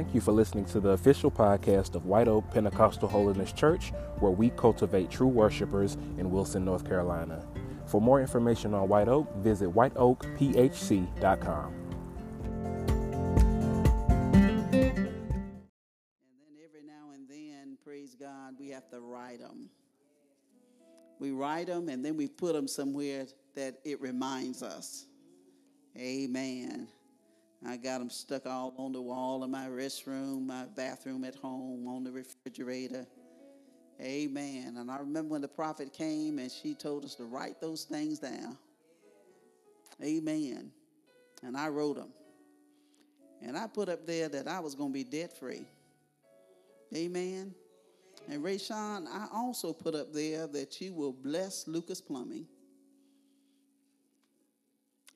Thank you for listening to the official podcast of White Oak Pentecostal Holiness Church, where we cultivate true worshipers in Wilson, North Carolina. For more information on White Oak, visit whiteoakphc.com. And then every now and then, praise God, we have to write them. We write them and then we put them somewhere that it reminds us. Amen. I got them stuck all on the wall in my restroom, my bathroom at home, on the refrigerator. Amen. And I remember when the prophet came and she told us to write those things down. Amen. And I wrote them. And I put up there that I was going to be debt free. Amen. And Rayshawn, I also put up there that you will bless Lucas Plumbing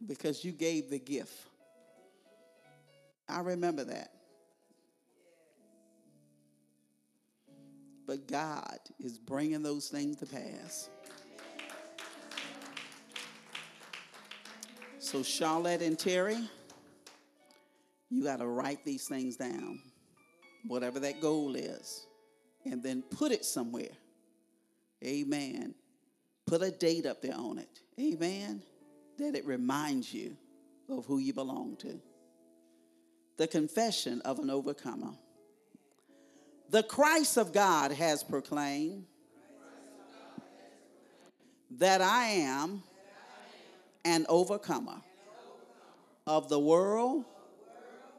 because you gave the gift. I remember that. But God is bringing those things to pass. So, Charlotte and Terry, you got to write these things down, whatever that goal is, and then put it somewhere. Amen. Put a date up there on it. Amen. That it reminds you of who you belong to. The confession of an overcomer. The Christ of God has proclaimed that I am an overcomer of the world,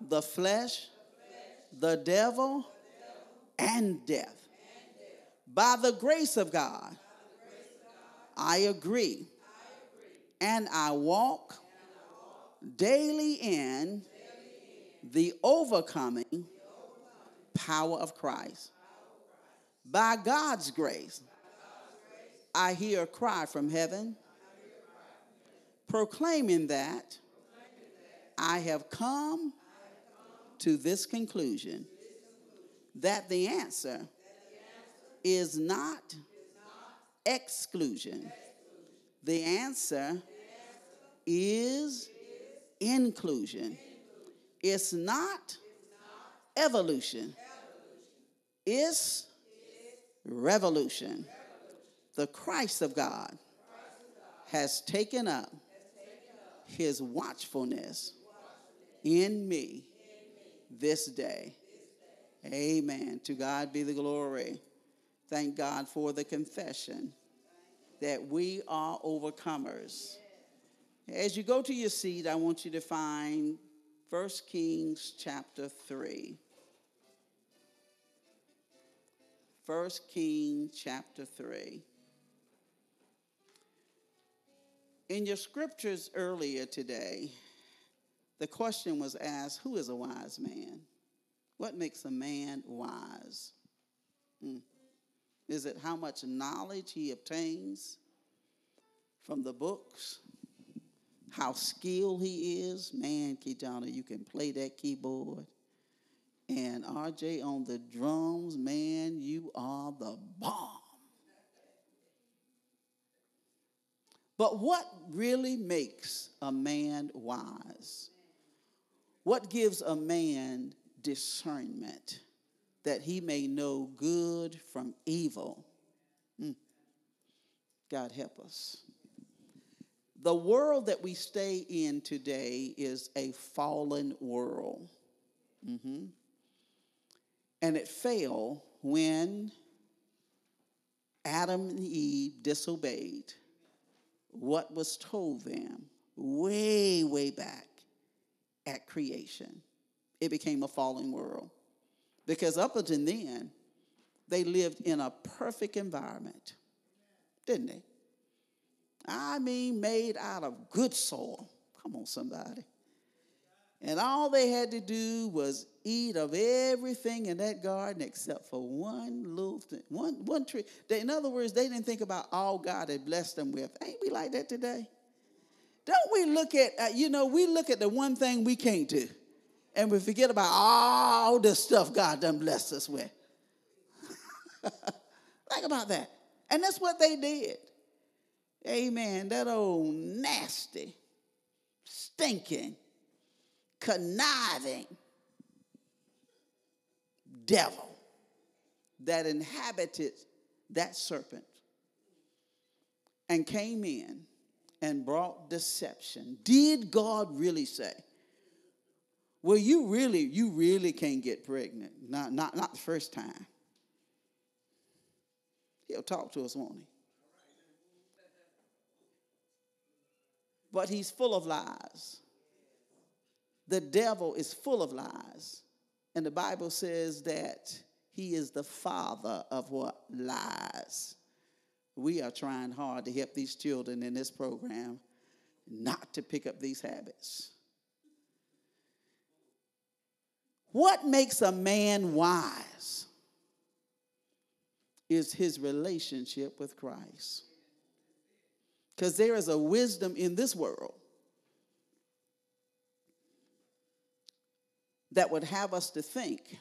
the flesh, the devil, and death. By the grace of God, I agree. And I walk daily in the overcoming power of Christ. By God's grace, I hear a cry from heaven proclaiming that I have come to this conclusion that the answer is not exclusion. The answer is inclusion. It's not evolution. It's revolution. The Christ of God has taken up his watchfulness in me this day. Amen. To God be the glory. Thank God for the confession that we are overcomers. As you go to your seat, I want you to find 1 Kings chapter 3. 1 Kings chapter 3. In your scriptures earlier today, the question was asked Who is a wise man? What makes a man wise? Hmm. Is it how much knowledge he obtains from the books? How skilled he is? Man, Kijana, you can play that keyboard. And RJ on the drums, man, you are the bomb. But what really makes a man wise? What gives a man discernment that he may know good from evil? Mm. God help us. The world that we stay in today is a fallen world. Mm-hmm. And it fell when Adam and Eve disobeyed what was told them way, way back at creation. It became a fallen world. Because up until then, they lived in a perfect environment, didn't they? I mean, made out of good soil. Come on, somebody. And all they had to do was eat of everything in that garden except for one little thing, one, one tree. They, in other words, they didn't think about all God had blessed them with. Ain't we like that today? Don't we look at, uh, you know, we look at the one thing we can't do and we forget about all the stuff God done blessed us with. Think about that. And that's what they did. Amen. That old nasty, stinking, conniving, devil that inhabited that serpent and came in and brought deception. Did God really say? Well, you really, you really can't get pregnant. Not, not, not the first time. He'll talk to us, won't he? But he's full of lies. The devil is full of lies. And the Bible says that he is the father of what? Lies. We are trying hard to help these children in this program not to pick up these habits. What makes a man wise is his relationship with Christ. Because there is a wisdom in this world that would have us to think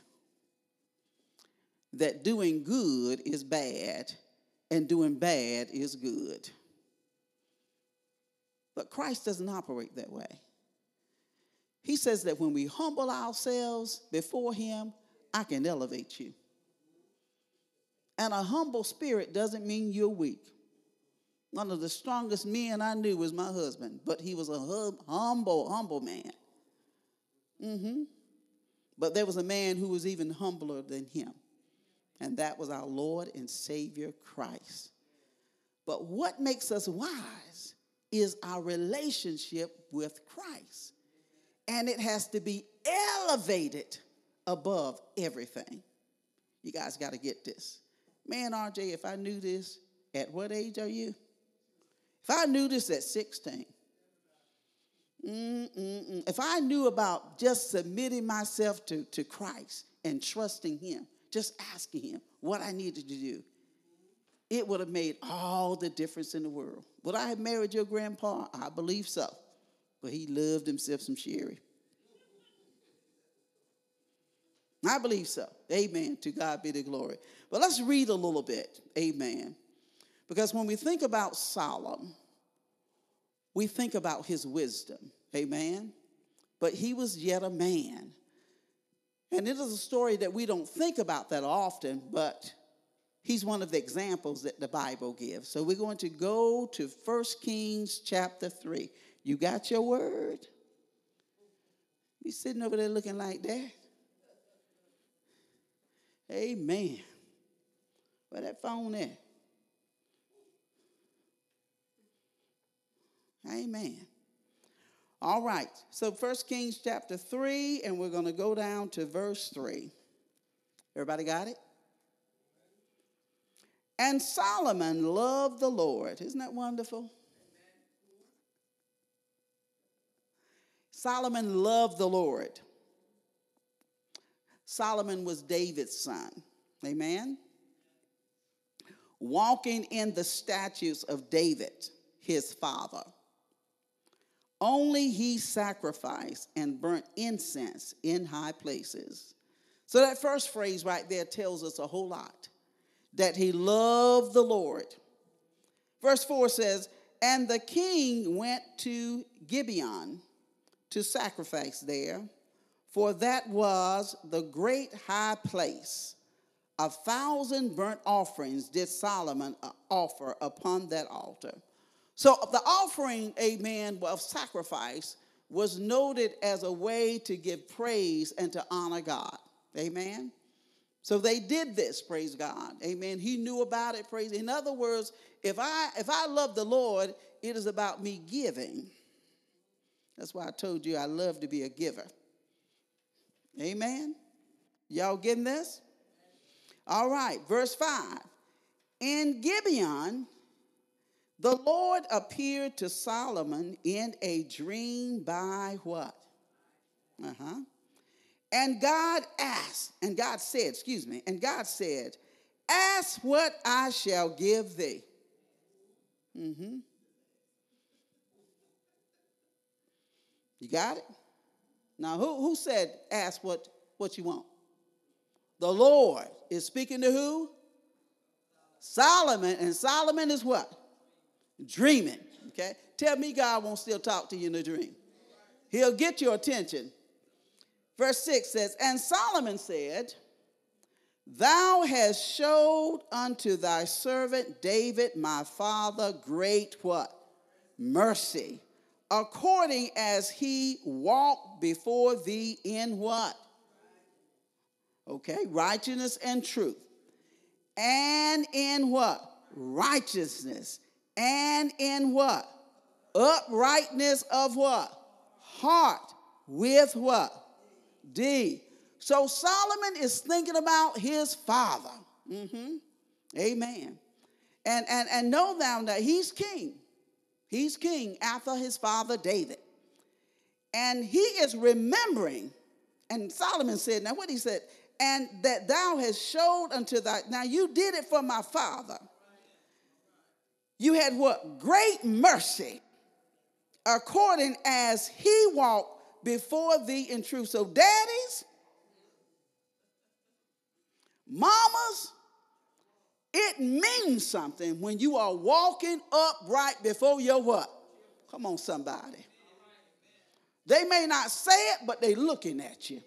that doing good is bad and doing bad is good. But Christ doesn't operate that way. He says that when we humble ourselves before Him, I can elevate you. And a humble spirit doesn't mean you're weak. One of the strongest men I knew was my husband, but he was a hum- humble, humble man. Mm-hmm. But there was a man who was even humbler than him, and that was our Lord and Savior Christ. But what makes us wise is our relationship with Christ, and it has to be elevated above everything. You guys got to get this. Man, RJ, if I knew this, at what age are you? If I knew this at 16, Mm-mm-mm. If I knew about just submitting myself to, to Christ and trusting Him, just asking Him what I needed to do, it would have made all the difference in the world. Would I have married your grandpa? I believe so. But he loved himself some sherry. I believe so. Amen. To God be the glory. But let's read a little bit. Amen. Because when we think about Solomon, we think about his wisdom. Amen. But he was yet a man. And it is a story that we don't think about that often, but he's one of the examples that the Bible gives. So we're going to go to 1 Kings chapter 3. You got your word? You sitting over there looking like that? Amen. Where that phone at? Amen. All right. So First Kings chapter 3, and we're going to go down to verse 3. Everybody got it? And Solomon loved the Lord. Isn't that wonderful? Solomon loved the Lord. Solomon was David's son. Amen. Walking in the statutes of David, his father. Only he sacrificed and burnt incense in high places. So that first phrase right there tells us a whole lot that he loved the Lord. Verse 4 says, And the king went to Gibeon to sacrifice there, for that was the great high place. A thousand burnt offerings did Solomon uh, offer upon that altar. So the offering, amen, of sacrifice was noted as a way to give praise and to honor God. Amen. So they did this, praise God. Amen. He knew about it, praise. In other words, if I if I love the Lord, it is about me giving. That's why I told you I love to be a giver. Amen. Y'all getting this? All right, verse 5. In Gibeon, the Lord appeared to Solomon in a dream by what? Uh huh. And God asked, and God said, excuse me, and God said, Ask what I shall give thee. Mm hmm. You got it? Now, who, who said, Ask what, what you want? The Lord is speaking to who? Solomon, and Solomon is what? Dreaming. Okay? Tell me God won't still talk to you in a dream. He'll get your attention. Verse 6 says, And Solomon said, Thou hast showed unto thy servant David, my father, great what? Mercy, according as he walked before thee in what? Okay, righteousness and truth. And in what? Righteousness. And in what? Uprightness of what? Heart. With what? D. So Solomon is thinking about his father. Mm-hmm. Amen. And, and, and know now that he's king. He's king after his father David. And he is remembering, and Solomon said, now what he said, and that thou hast showed unto thy, now you did it for my father. You had what? Great mercy, according as he walked before thee in truth. So, daddies, mamas, it means something when you are walking upright before your what? Come on, somebody. They may not say it, but they looking at you.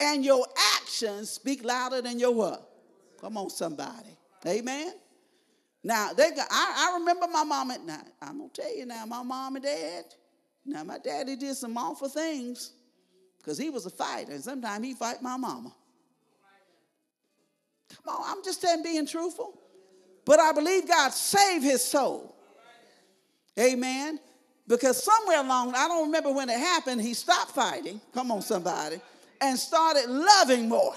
And your actions speak louder than your what? Come on, somebody. Amen. Now they got, I, I remember my mom at night. I'm gonna tell you now, my mom and dad. Now my daddy did some awful things because he was a fighter, and sometimes he fight my mama. Come on, I'm just saying being truthful. But I believe God saved his soul. Amen. Because somewhere along, I don't remember when it happened, he stopped fighting. Come on, somebody. And started loving more.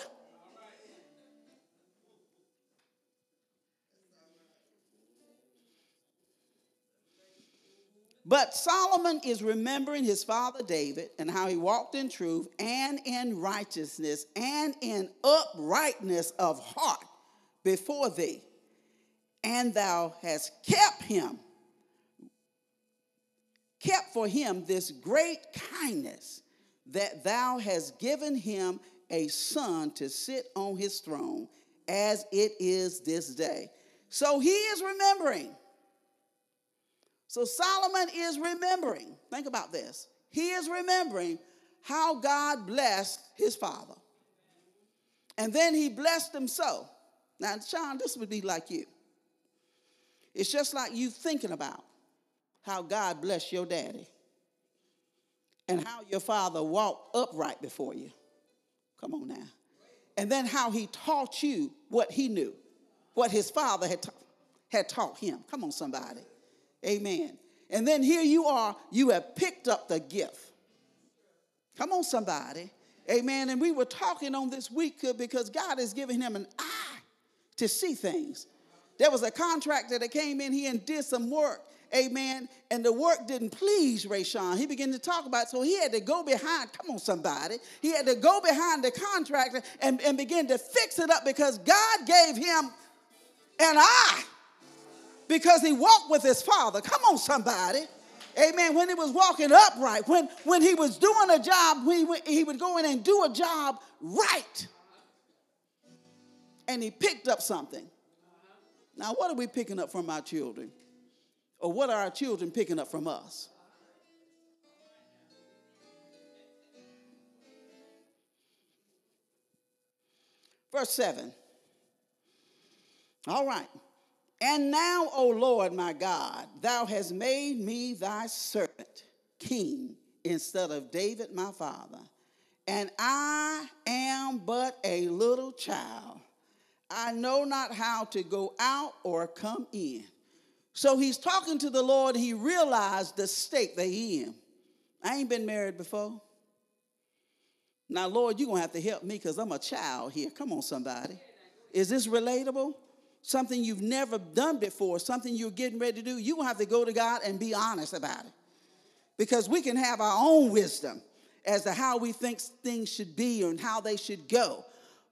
But Solomon is remembering his father David and how he walked in truth and in righteousness and in uprightness of heart before thee. And thou hast kept him, kept for him this great kindness that thou hast given him a son to sit on his throne as it is this day. So he is remembering so Solomon is remembering, think about this. He is remembering how God blessed his father. And then he blessed him so. Now, Sean, this would be like you. It's just like you thinking about how God blessed your daddy and how your father walked upright before you. Come on now. And then how he taught you what he knew, what his father had, ta- had taught him. Come on, somebody. Amen. And then here you are, you have picked up the gift. Come on, somebody. Amen. And we were talking on this week uh, because God is giving him an eye to see things. There was a contractor that came in here and did some work. Amen. And the work didn't please Rayshawn. He began to talk about it, so he had to go behind. Come on, somebody. He had to go behind the contractor and, and begin to fix it up because God gave him an eye because he walked with his father. Come on, somebody. Amen. When he was walking upright, when, when he was doing a job, he, he would go in and do a job right. And he picked up something. Now, what are we picking up from our children? Or what are our children picking up from us? Verse 7. All right. And now, O Lord my God, thou hast made me thy servant king instead of David my father. And I am but a little child. I know not how to go out or come in. So he's talking to the Lord. He realized the state that he in. I ain't been married before. Now, Lord, you're going to have to help me because I'm a child here. Come on, somebody. Is this relatable? Something you've never done before, something you're getting ready to do, to have to go to God and be honest about it. Because we can have our own wisdom as to how we think things should be and how they should go.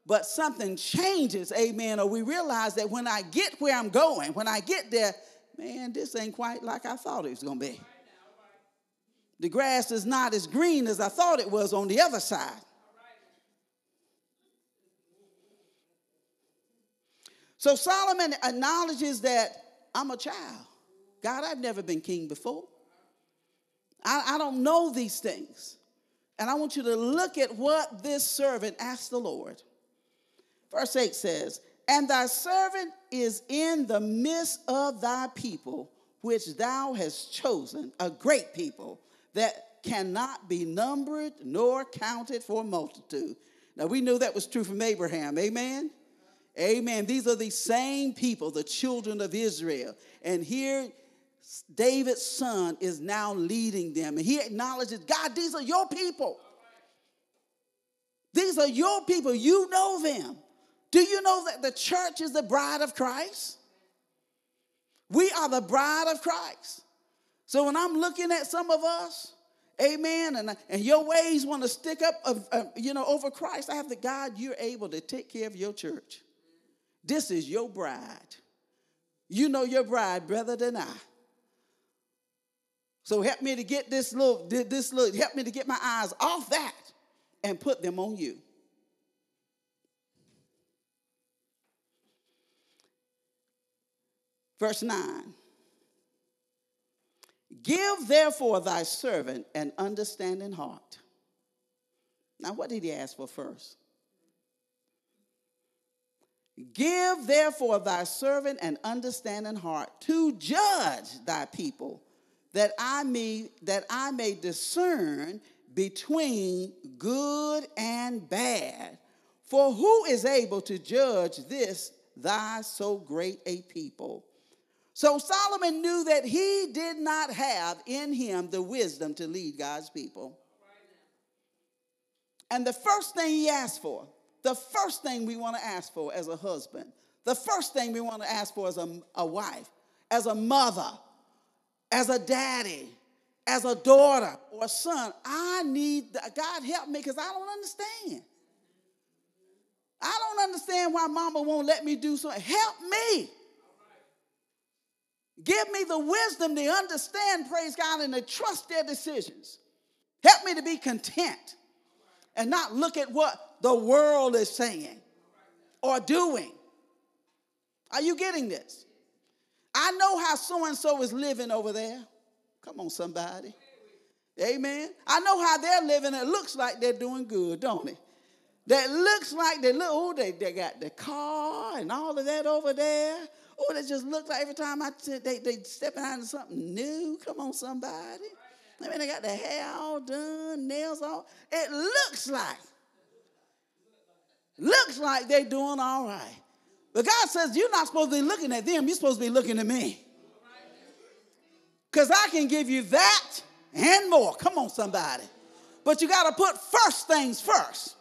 But something changes, amen, or we realize that when I get where I'm going, when I get there, man, this ain't quite like I thought it was to be. The grass is not as green as I thought it was on the other side. So Solomon acknowledges that I'm a child. God, I've never been king before. I, I don't know these things. And I want you to look at what this servant asked the Lord. Verse 8 says, And thy servant is in the midst of thy people, which thou hast chosen, a great people that cannot be numbered nor counted for multitude. Now we knew that was true from Abraham. Amen. Amen. These are the same people, the children of Israel. And here David's son is now leading them. And he acknowledges, God, these are your people. These are your people. You know them. Do you know that the church is the bride of Christ? We are the bride of Christ. So when I'm looking at some of us, amen, and, and your ways want to stick up, of, uh, you know, over Christ, I have the God, you're able to take care of your church. This is your bride. You know your bride better than I. So help me to get this little, this little, help me to get my eyes off that and put them on you. Verse 9 Give therefore thy servant an understanding heart. Now, what did he ask for first? Give therefore thy servant an understanding heart to judge thy people, that I may that I may discern between good and bad. For who is able to judge this thy so great a people? So Solomon knew that he did not have in him the wisdom to lead God's people. And the first thing he asked for, the first thing we want to ask for as a husband, the first thing we want to ask for as a, a wife, as a mother, as a daddy, as a daughter or a son, I need God help me because I don't understand. I don't understand why mama won't let me do something. Help me. Give me the wisdom to understand, praise God, and to trust their decisions. Help me to be content and not look at what the world is saying or doing. Are you getting this? I know how so and so is living over there. Come on, somebody. Amen. I know how they're living. It looks like they're doing good, don't it? That looks like they look, oh, they, they got the car and all of that over there. Oh, they just look like every time I t- they they stepping out of something new. Come on, somebody. I mean, they got their hair all done, nails all. It looks like, looks like they're doing all right. But God says you're not supposed to be looking at them. You're supposed to be looking at me. Because I can give you that and more. Come on, somebody. But you got to put first things first.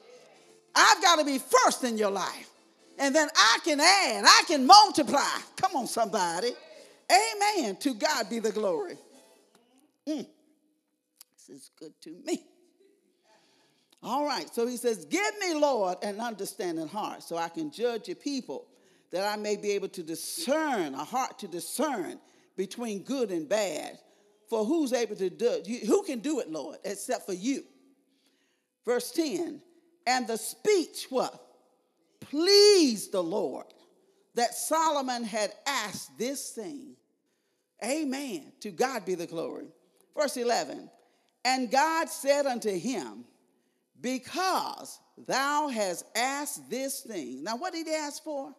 I've got to be first in your life and then I can add, I can multiply. Come on, somebody. Amen. To God be the glory. Mm. This is good to me. All right, so he says, Give me, Lord, an understanding heart so I can judge your people, that I may be able to discern, a heart to discern between good and bad. For who's able to do it? Who can do it, Lord, except for you? Verse 10 And the speech, what? pleased the Lord that Solomon had asked this thing. Amen. To God be the glory. Verse 11 And God said unto him, Because thou hast asked this thing. Now, what did he ask for?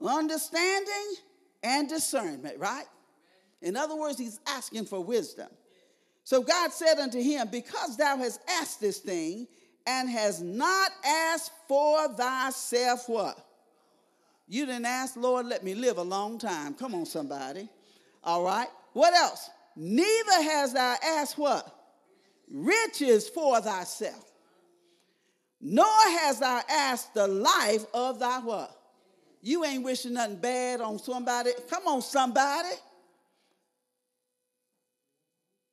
Understanding and discernment, right? In other words, he's asking for wisdom. So God said unto him, Because thou hast asked this thing, and has not asked for thyself what? You didn't ask, Lord, let me live a long time. Come on, somebody. All right. What else? Neither has thou asked what? Riches for thyself. Nor has thou asked the life of thy what? You ain't wishing nothing bad on somebody. Come on, somebody.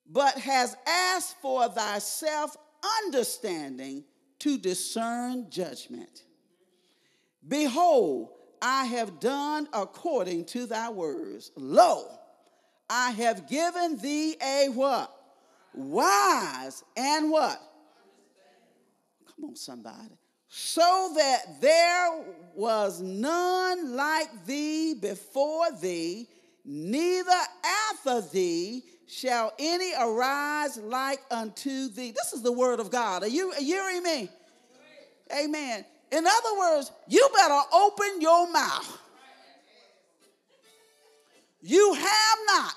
But has asked for thyself understanding to discern judgment. Behold, I have done according to thy words. Lo, I have given thee a what? Wise and what? Come on, somebody. So that there was none like thee before thee, neither after thee shall any arise like unto thee. This is the word of God. Are you, are you hearing me? Amen. In other words, you better open your mouth. You have not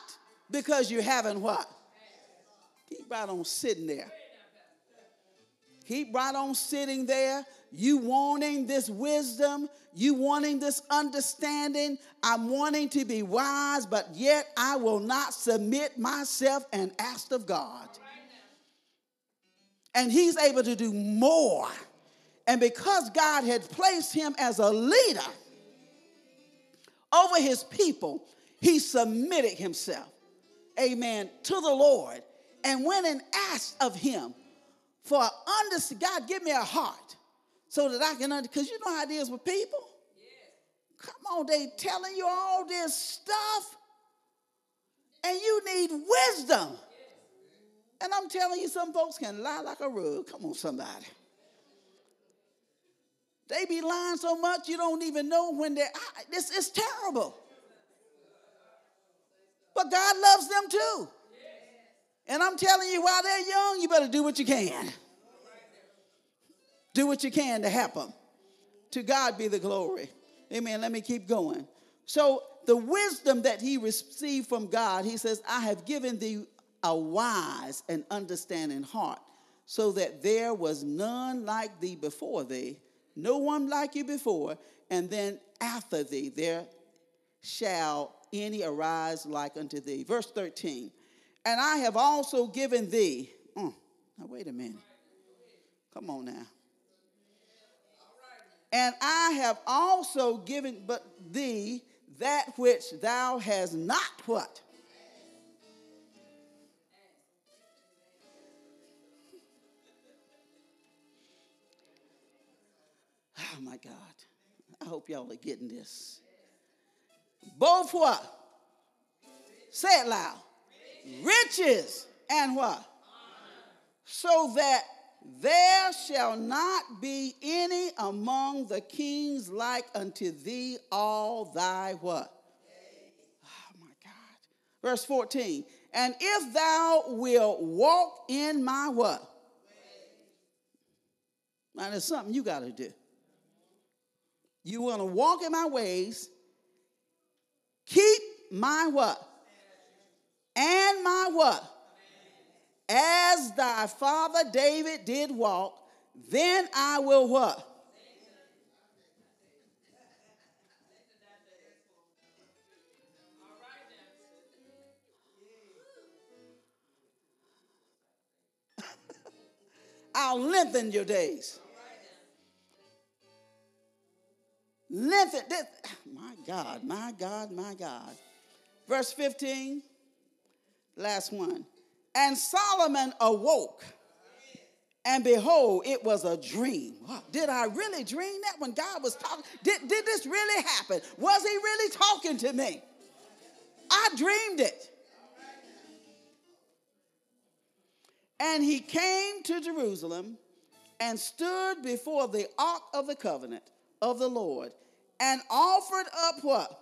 because you haven't what? Keep right on sitting there. Keep right on sitting there. You wanting this wisdom, you wanting this understanding. I'm wanting to be wise, but yet I will not submit myself and ask of God. And he's able to do more. And because God had placed him as a leader over his people, he submitted himself, amen, to the Lord and went and asked of him for under God, give me a heart so that I can understand. Because you know how it is with people. Come on, they telling you all this stuff, and you need wisdom. And I'm telling you, some folks can lie like a rug. Come on, somebody. They be lying so much you don't even know when they're. This is terrible. But God loves them too. And I'm telling you, while they're young, you better do what you can. Do what you can to help them. To God be the glory. Amen. Let me keep going. So, the wisdom that he received from God, he says, I have given thee a wise and understanding heart, so that there was none like thee before thee, no one like you before, and then after thee there shall any arise like unto thee. Verse 13, and I have also given thee. Mm, now, wait a minute. Come on now. And I have also given but thee that which thou hast not what? Oh my God. I hope y'all are getting this. Both what? Say it loud. Riches and what? So that there shall not be any among the kings like unto thee all thy what? Oh my God. Verse 14. And if thou wilt walk in my what? Now there's something you got to do. You want to walk in my ways, keep my what? And my what? As thy father David did walk, then I will what? I'll lengthen your days. Lengthen. This, my God, my God, my God. Verse 15, last one. And Solomon awoke, and behold, it was a dream. Did I really dream that when God was talking? Did, did this really happen? Was he really talking to me? I dreamed it. And he came to Jerusalem and stood before the ark of the covenant of the Lord and offered up what?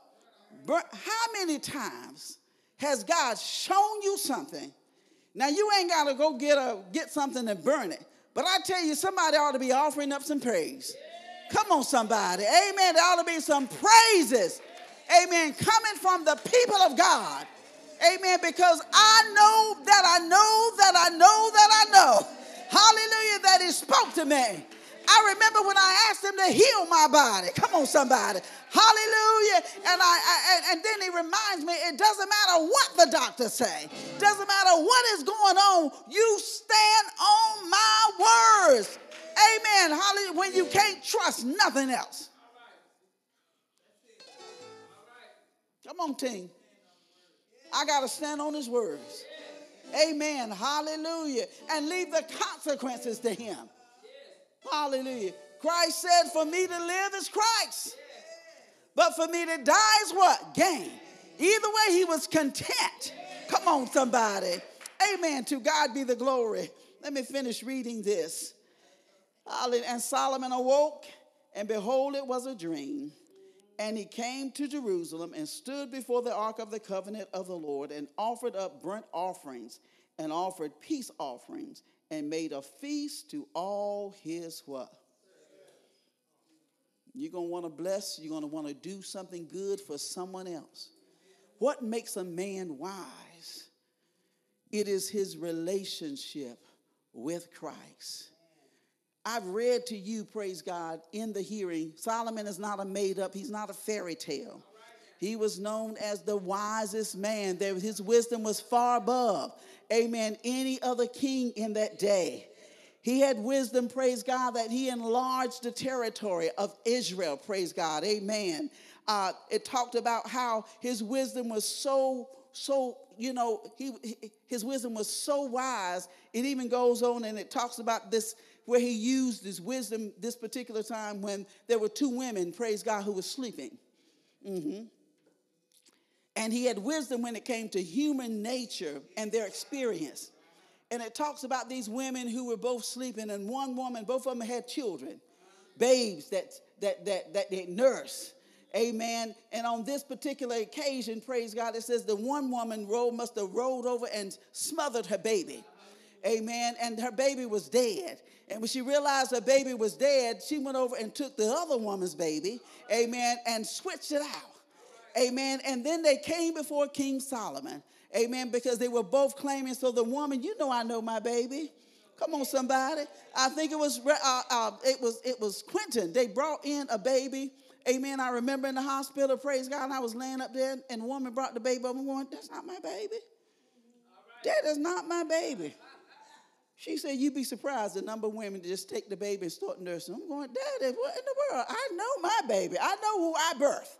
How many times has God shown you something? Now you ain't got to go get a get something and burn it. But I tell you, somebody ought to be offering up some praise. Come on, somebody. Amen. There ought to be some praises. Amen. Coming from the people of God. Amen. Because I know that I know that I know that I know. Hallelujah. That He spoke to me. I remember when I asked him to heal my body. Come on, somebody. Hallelujah. And I, I, and then he reminds me it doesn't matter what the doctors say. Doesn't matter what is going on. You stand on my words. Amen. Hallelujah. When you can't trust nothing else. Come on, team. I got to stand on his words. Amen. Hallelujah. And leave the consequences to him. Hallelujah. Christ said, For me to live is Christ. But for me to die is what? Gain. Either way, he was content. Come on, somebody. Amen. To God be the glory. Let me finish reading this. And Solomon awoke, and behold, it was a dream. And he came to Jerusalem and stood before the ark of the covenant of the Lord and offered up burnt offerings and offered peace offerings and made a feast to all his what? You're going to want to bless, you're going to want to do something good for someone else. What makes a man wise? It is his relationship with Christ. I've read to you, praise God, in the hearing. Solomon is not a made up, he's not a fairy tale. He was known as the wisest man. His wisdom was far above, amen, any other king in that day. He had wisdom, praise God, that he enlarged the territory of Israel, praise God, amen. Uh, it talked about how his wisdom was so, so, you know, he, his wisdom was so wise. It even goes on and it talks about this where he used his wisdom this particular time when there were two women, praise God, who were sleeping. Mm-hmm. And he had wisdom when it came to human nature and their experience. And it talks about these women who were both sleeping, and one woman, both of them had children, babes that that that that they nurse. Amen. And on this particular occasion, praise God, it says the one woman rolled, must have rolled over and smothered her baby. Amen. And her baby was dead. And when she realized her baby was dead, she went over and took the other woman's baby, amen, and switched it out. Amen. And then they came before King Solomon. Amen. Because they were both claiming. So the woman, you know, I know my baby. Come on, somebody. I think it was uh, uh, it was it was Quentin. They brought in a baby. Amen. I remember in the hospital, praise God, I was laying up there, and a woman brought the baby up and going, That's not my baby. That is not my baby. She said, You'd be surprised the number of women just take the baby and start nursing. I'm going, Daddy, what in the world? I know my baby. I know who I birthed.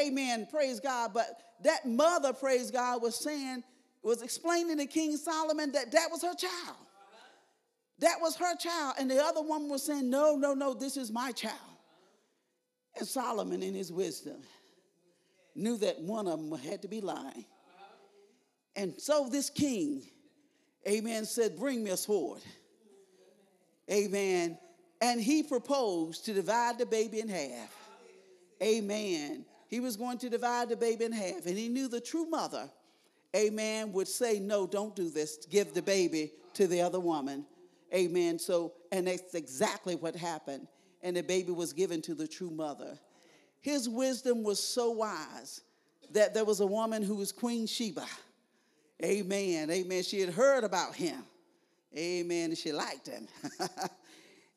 Amen. Praise God. But that mother, praise God, was saying, was explaining to King Solomon that that was her child. That was her child. And the other woman was saying, No, no, no, this is my child. And Solomon, in his wisdom, knew that one of them had to be lying. And so this king, amen, said, Bring me a sword. Amen. And he proposed to divide the baby in half. Amen. He was going to divide the baby in half. And he knew the true mother, amen, would say, No, don't do this. Give the baby to the other woman. Amen. So, and that's exactly what happened. And the baby was given to the true mother. His wisdom was so wise that there was a woman who was Queen Sheba. Amen. Amen. She had heard about him. Amen. And she liked him.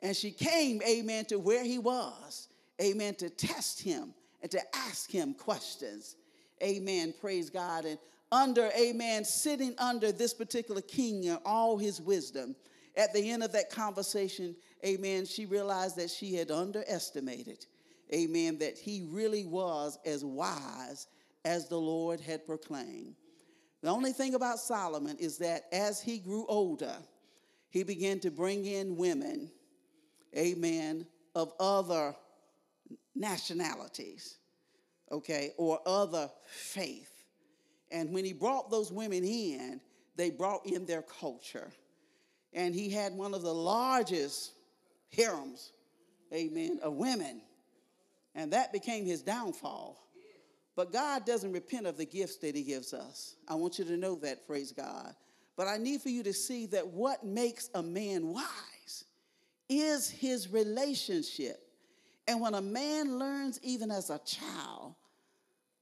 and she came, amen, to where he was. Amen. To test him and to ask him questions. Amen. Praise God. And under, amen, sitting under this particular king and all his wisdom, at the end of that conversation, amen, she realized that she had underestimated, amen, that he really was as wise as the Lord had proclaimed. The only thing about Solomon is that as he grew older, he began to bring in women, amen, of other nationalities, okay, or other faith. And when he brought those women in, they brought in their culture. And he had one of the largest harems, amen, of women. And that became his downfall. But God doesn't repent of the gifts that he gives us. I want you to know that, praise God. But I need for you to see that what makes a man wise is his relationship and when a man learns, even as a child,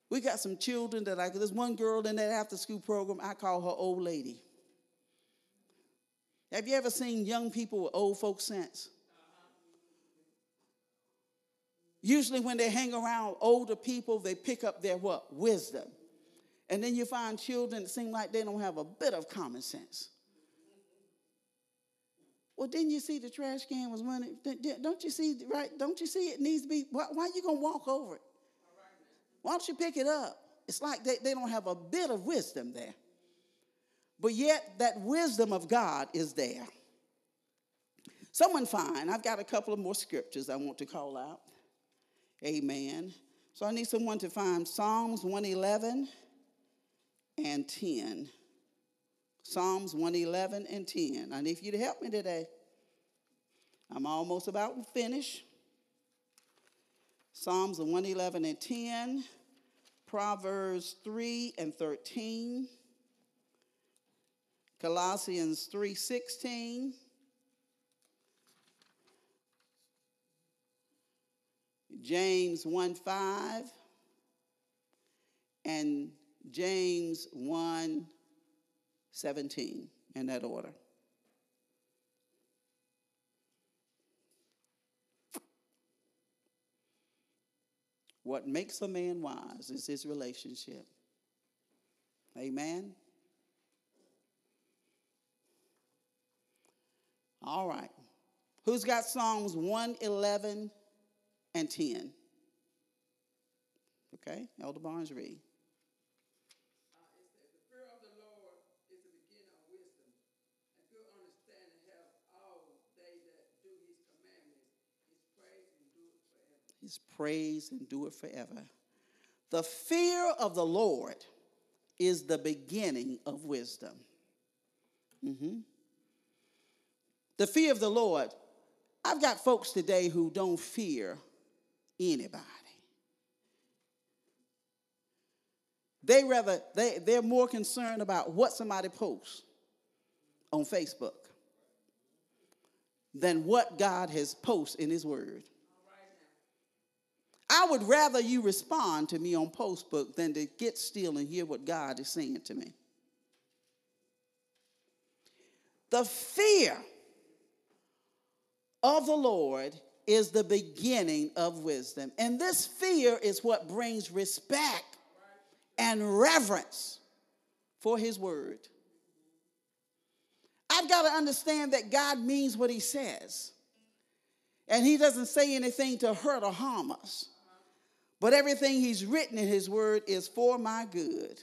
we got some children that I, there's one girl in that after school program, I call her old lady. Have you ever seen young people with old folk sense? Usually, when they hang around older people, they pick up their what? Wisdom. And then you find children that seem like they don't have a bit of common sense. Well, didn't you see the trash can was running? Don't you see, right? Don't you see it needs to be? Why, why are you going to walk over it? Why don't you pick it up? It's like they, they don't have a bit of wisdom there. But yet, that wisdom of God is there. Someone find, I've got a couple of more scriptures I want to call out. Amen. So I need someone to find Psalms 111 and 10. Psalms 111 and 10. I need you to help me today. I'm almost about to finish. Psalms 111 and 10, Proverbs 3 and 13, Colossians 3:16, James 1 5, and James 1 17 in that order. What makes a man wise is his relationship. Amen. All right. Who's got Psalms 111 and 10? Okay, Elder Barnes read. His praise and do it forever. The fear of the Lord is the beginning of wisdom. Mm-hmm. The fear of the Lord. I've got folks today who don't fear anybody. They rather they, they're more concerned about what somebody posts on Facebook than what God has posted in his word. I would rather you respond to me on Postbook than to get still and hear what God is saying to me. The fear of the Lord is the beginning of wisdom. And this fear is what brings respect and reverence for his word. I've got to understand that God means what he says. And he doesn't say anything to hurt or harm us. But everything he's written in his word is for my good.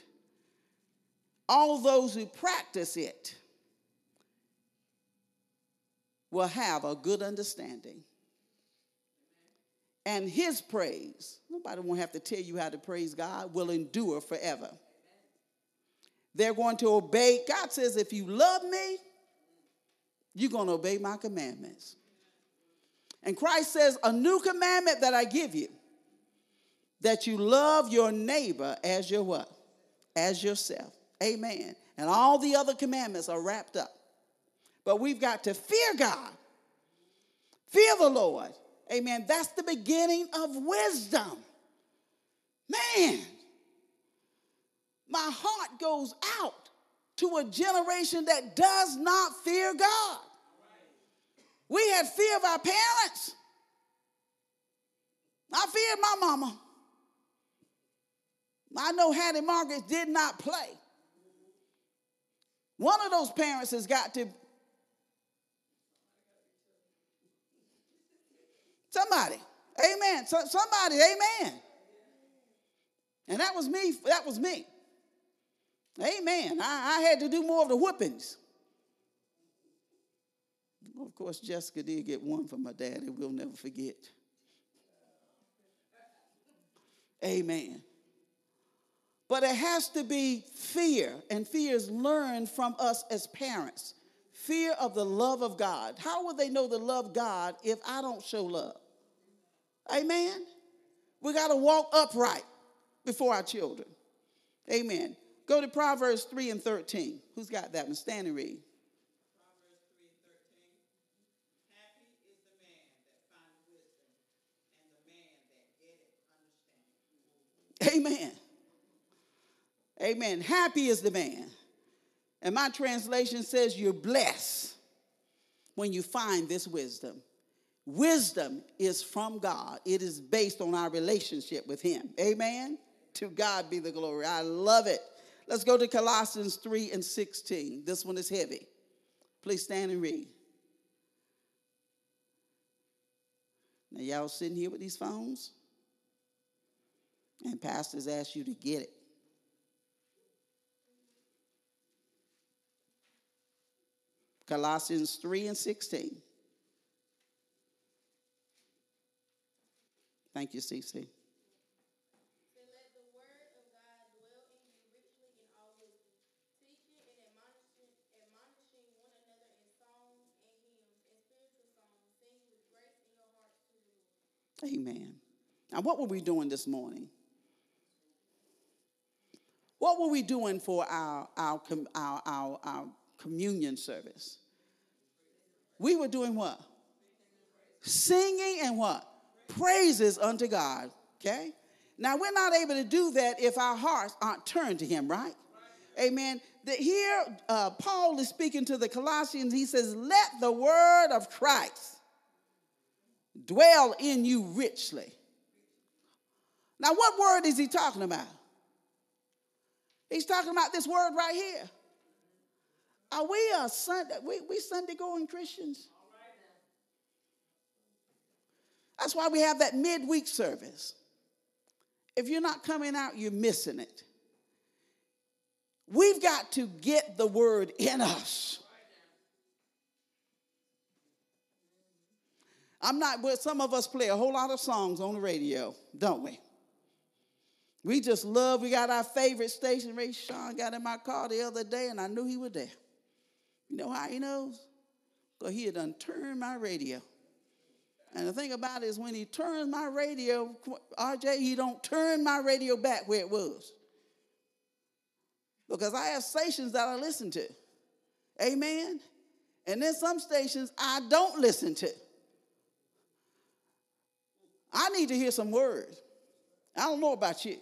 All those who practice it will have a good understanding. And his praise, nobody won't have to tell you how to praise God, will endure forever. They're going to obey. God says, if you love me, you're going to obey my commandments. And Christ says, a new commandment that I give you that you love your neighbor as your what? As yourself. Amen. And all the other commandments are wrapped up. But we've got to fear God. Fear the Lord. Amen. That's the beginning of wisdom. Man, my heart goes out to a generation that does not fear God. We had fear of our parents. I feared my mama. I know Hattie Margaret did not play. One of those parents has got to. Somebody, amen. So, somebody, amen. And that was me. That was me. Amen. I, I had to do more of the whoopings. Of course, Jessica did get one from my daddy. We'll never forget. Amen. But it has to be fear, and fear is learned from us as parents. Fear of the love of God. How will they know the love of God if I don't show love? Amen. We got to walk upright before our children. Amen. Go to Proverbs 3 and 13. Who's got that one? Stand and read. Amen. Amen. Happy is the man. And my translation says, You're blessed when you find this wisdom. Wisdom is from God, it is based on our relationship with Him. Amen. To God be the glory. I love it. Let's go to Colossians 3 and 16. This one is heavy. Please stand and read. Now, y'all sitting here with these phones, and pastors ask you to get it. Colossians 3 and 16. Thank you, CC. Amen. Now, what were we doing this morning? What were we doing for our, our, our, our, our communion service? We were doing what? Singing and what? praises unto God. Okay? Now, we're not able to do that if our hearts aren't turned to Him, right? Amen. The, here, uh, Paul is speaking to the Colossians. He says, Let the word of Christ dwell in you richly. Now, what word is he talking about? He's talking about this word right here. Are we a Sunday, we, we Sunday going Christians? That's why we have that midweek service. If you're not coming out, you're missing it. We've got to get the word in us. I'm not, but some of us play a whole lot of songs on the radio, don't we? We just love, we got our favorite station. Rayshawn got in my car the other day and I knew he was there. You know how he knows? Because he had done turned my radio. And the thing about it is when he turns my radio, RJ, he don't turn my radio back where it was. Because I have stations that I listen to. Amen. And then some stations I don't listen to. I need to hear some words. I don't know about you.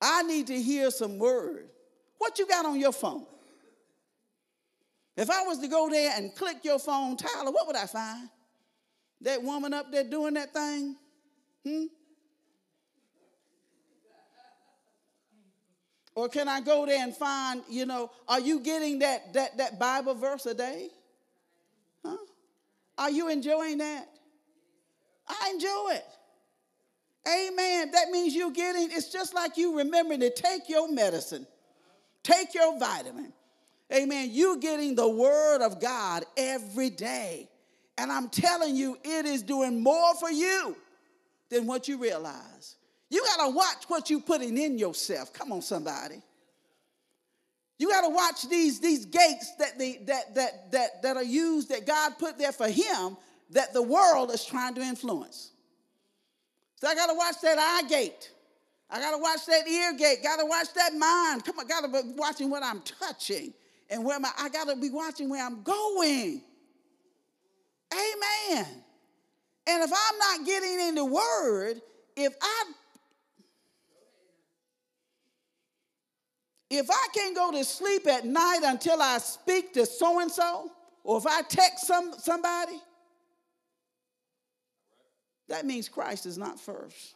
I need to hear some word. What you got on your phone? If I was to go there and click your phone, Tyler, what would I find? That woman up there doing that thing? Hmm? Or can I go there and find, you know, are you getting that that that Bible verse a day? Huh? Are you enjoying that? I enjoy it. Amen. That means you're getting, it's just like you remembering to take your medicine, take your vitamin. Amen. You're getting the word of God every day. And I'm telling you, it is doing more for you than what you realize. You got to watch what you're putting in yourself. Come on, somebody. You got to watch these, these gates that, the, that, that, that, that are used, that God put there for him, that the world is trying to influence. So I got to watch that eye gate. I got to watch that ear gate. Got to watch that mind. Come on, got to be watching what I'm touching and where my, I got to be watching where I'm going. Amen. And if I'm not getting in the word, if I if I can't go to sleep at night until I speak to so and so, or if I text some somebody, that means Christ is not first.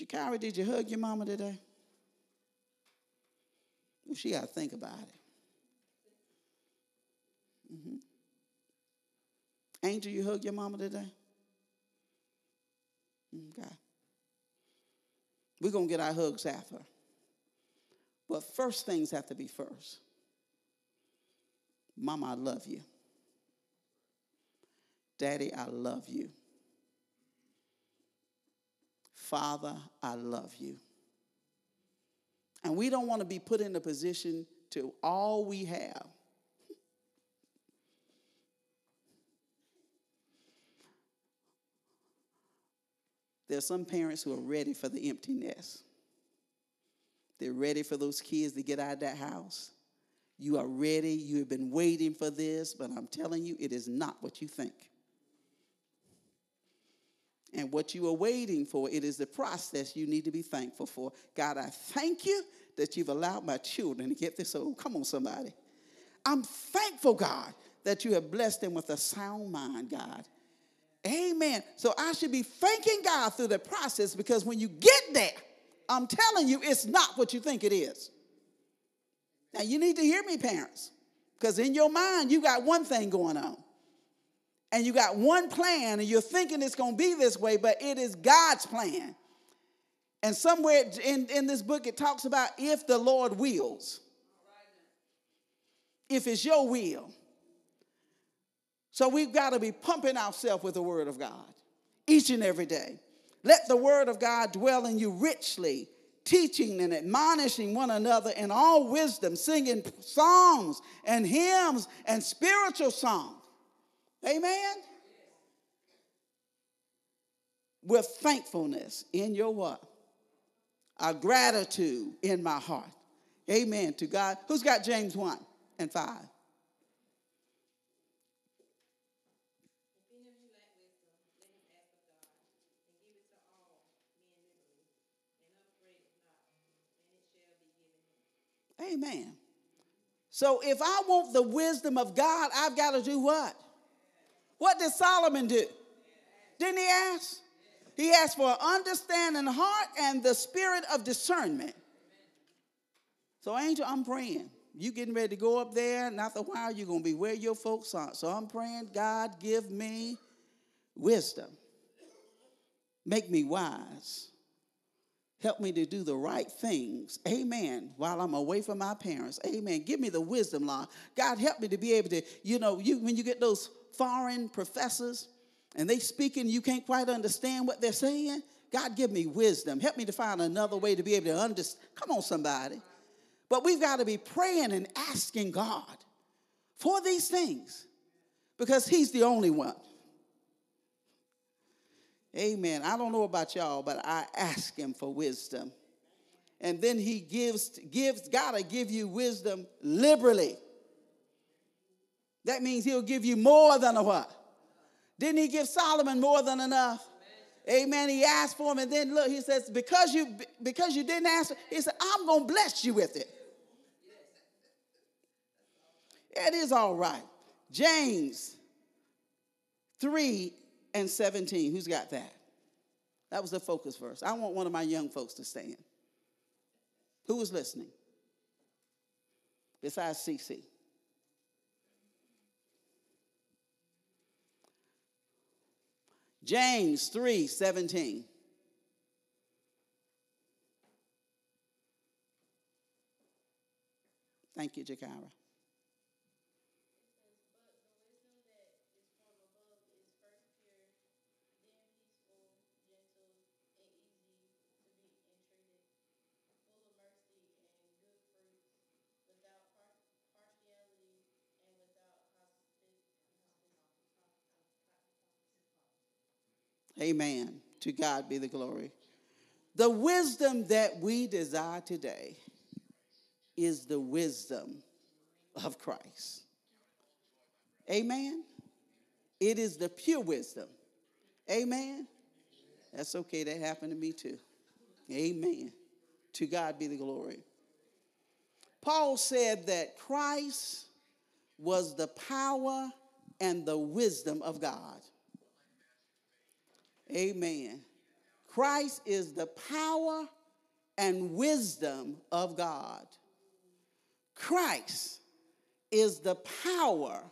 Jakari, did you hug your mama today? She got to think about it. Mm-hmm. Angel, you hug your mama today? Okay. We're going to get our hugs after. But first things have to be first. Mama, I love you. Daddy, I love you. Father, I love you. And we don't want to be put in a position to all we have There are some parents who are ready for the empty nest. They're ready for those kids to get out of that house. You are ready. You have been waiting for this, but I'm telling you, it is not what you think. And what you are waiting for, it is the process you need to be thankful for. God, I thank you that you've allowed my children to get this old. Come on, somebody. I'm thankful, God, that you have blessed them with a sound mind, God. Amen. So I should be thanking God through the process because when you get there, I'm telling you, it's not what you think it is. Now, you need to hear me, parents, because in your mind, you got one thing going on. And you got one plan, and you're thinking it's going to be this way, but it is God's plan. And somewhere in, in this book, it talks about if the Lord wills, if it's your will. So we've got to be pumping ourselves with the Word of God each and every day. Let the Word of God dwell in you richly, teaching and admonishing one another in all wisdom, singing songs and hymns and spiritual songs. Amen? With thankfulness in your what? A gratitude in my heart. Amen to God. Who's got James 1 and 5? Amen. So if I want the wisdom of God, I've got to do what? What did Solomon do? Didn't he ask? He asked for understanding heart and the spirit of discernment. So, Angel, I'm praying. You getting ready to go up there, and after a while, you're going to be where your folks are. So I'm praying, God, give me wisdom. Make me wise. Help me to do the right things. Amen. While I'm away from my parents. Amen. Give me the wisdom, Lord. God, help me to be able to, you know, you when you get those foreign professors and they speaking, you can't quite understand what they're saying. God, give me wisdom. Help me to find another way to be able to understand. Come on, somebody. But we've got to be praying and asking God for these things because He's the only one. Amen. I don't know about y'all, but I ask Him for wisdom. And then He gives, gives, gotta give you wisdom liberally. That means He'll give you more than a what? Didn't He give Solomon more than enough? Amen. He asked for him, and then look, he says, because you because you didn't ask, he said, I'm gonna bless you with it. It is all right. James 3 and 17. Who's got that? That was the focus verse. I want one of my young folks to stand. Who was listening? Besides CC. James 3 17. Thank you, Jakara. Amen. To God be the glory. The wisdom that we desire today is the wisdom of Christ. Amen. It is the pure wisdom. Amen. That's okay. That happened to me too. Amen. To God be the glory. Paul said that Christ was the power and the wisdom of God. Amen. Christ is the power and wisdom of God. Christ is the power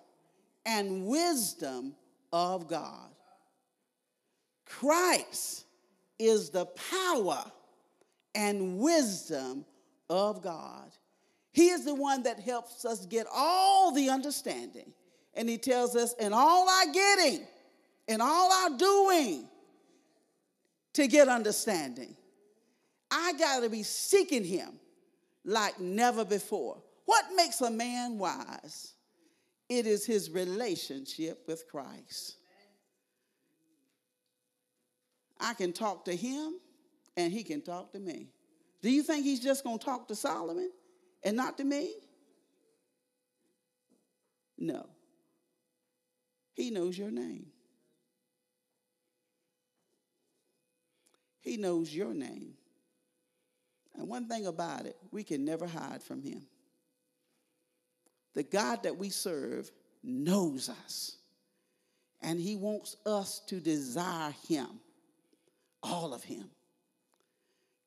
and wisdom of God. Christ is the power and wisdom of God. He is the one that helps us get all the understanding. And he tells us, in all our getting, in all our doing, to get understanding. I got to be seeking him like never before. What makes a man wise? It is his relationship with Christ. I can talk to him and he can talk to me. Do you think he's just going to talk to Solomon and not to me? No. He knows your name. He knows your name. And one thing about it, we can never hide from him. The God that we serve knows us, and he wants us to desire him, all of him.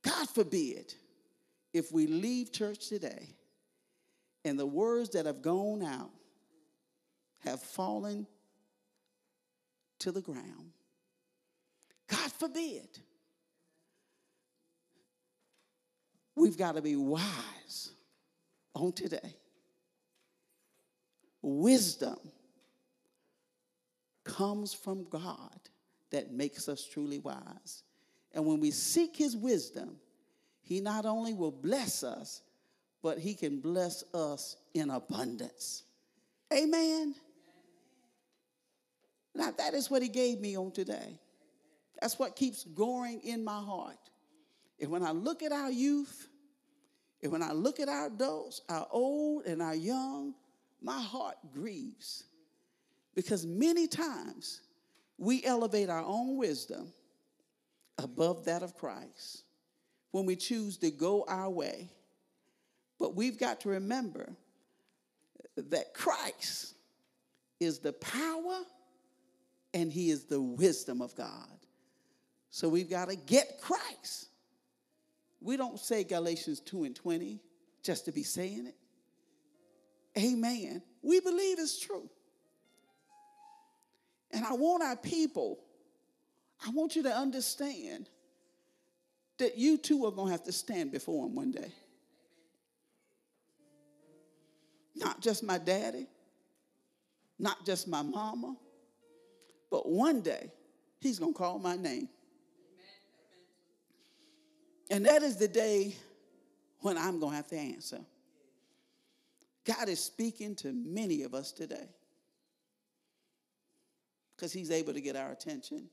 God forbid if we leave church today and the words that have gone out have fallen to the ground. God forbid. We've got to be wise on today. Wisdom comes from God that makes us truly wise. And when we seek his wisdom, he not only will bless us, but he can bless us in abundance. Amen. Now, that is what he gave me on today. That's what keeps growing in my heart. And when I look at our youth, and when I look at our adults, our old and our young, my heart grieves. Because many times we elevate our own wisdom above that of Christ when we choose to go our way. But we've got to remember that Christ is the power and he is the wisdom of God. So we've got to get Christ. We don't say Galatians 2 and 20 just to be saying it. Amen. We believe it's true. And I want our people, I want you to understand that you too are going to have to stand before him one day. Not just my daddy, not just my mama, but one day he's going to call my name. And that is the day when I'm going to have to answer. God is speaking to many of us today because he's able to get our attention.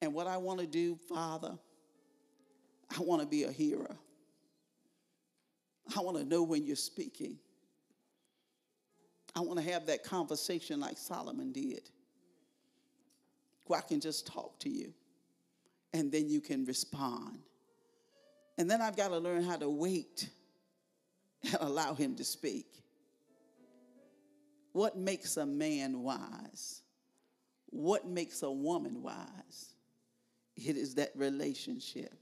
And what I want to do, Father, I want to be a hearer. I want to know when you're speaking. I want to have that conversation like Solomon did, where I can just talk to you and then you can respond. And then I've got to learn how to wait and allow him to speak. What makes a man wise? What makes a woman wise? It is that relationship.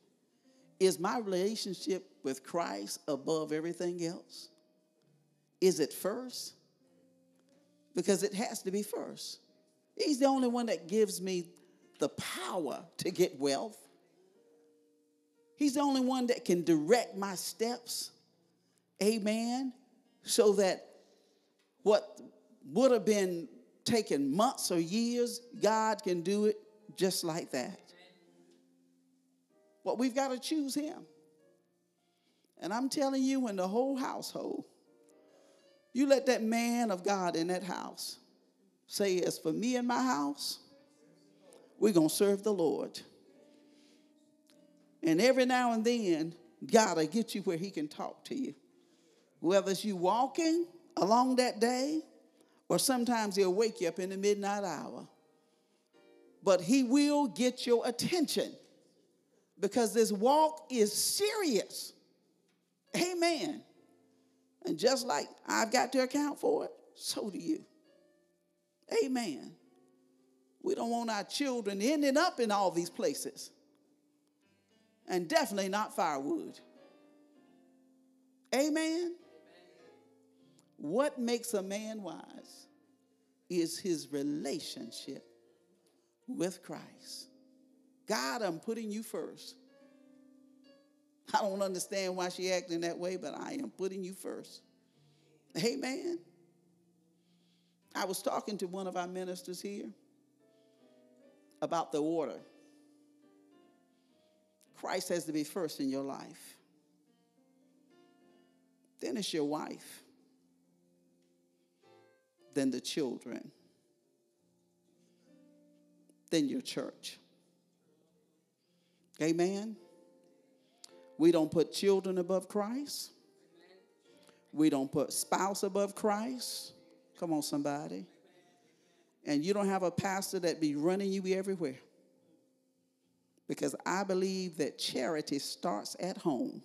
Is my relationship with Christ above everything else? Is it first? Because it has to be first. He's the only one that gives me the power to get wealth. He's the only one that can direct my steps. Amen. So that what would have been taken months or years, God can do it just like that. But we've got to choose Him. And I'm telling you, in the whole household, you let that man of God in that house say, As for me and my house, we're going to serve the Lord. And every now and then, God will get you where He can talk to you. Whether it's you walking along that day, or sometimes He'll wake you up in the midnight hour. But He will get your attention because this walk is serious. Amen. And just like I've got to account for it, so do you. Amen. We don't want our children ending up in all these places. And definitely not firewood. Amen. What makes a man wise is his relationship with Christ. God, I'm putting you first. I don't understand why she acting that way, but I am putting you first. Amen. I was talking to one of our ministers here about the order. Christ has to be first in your life. Then it's your wife. Then the children. Then your church. Amen. We don't put children above Christ. We don't put spouse above Christ. Come on, somebody. And you don't have a pastor that be running you everywhere. Because I believe that charity starts at home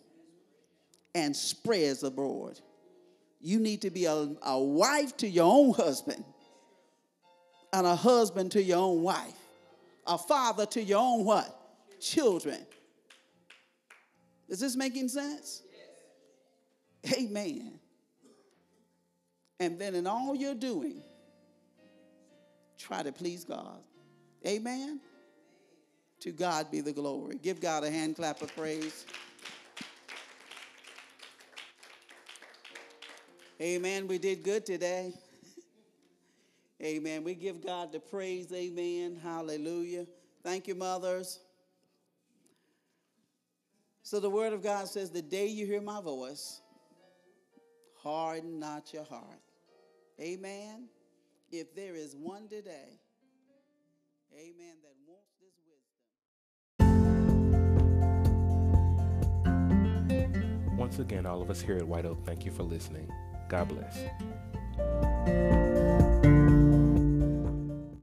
and spreads abroad. You need to be a, a wife to your own husband, and a husband to your own wife, a father to your own what? Children. Is this making sense? Amen. And then in all you're doing, try to please God. Amen. To God be the glory. Give God a hand clap of praise. Amen. We did good today. Amen. We give God the praise. Amen. Hallelujah. Thank you, mothers. So the word of God says, The day you hear my voice, harden not your heart. Amen. If there is one today, amen, that wants this wisdom. Once again, all of us here at White Oak, thank you for listening. God bless.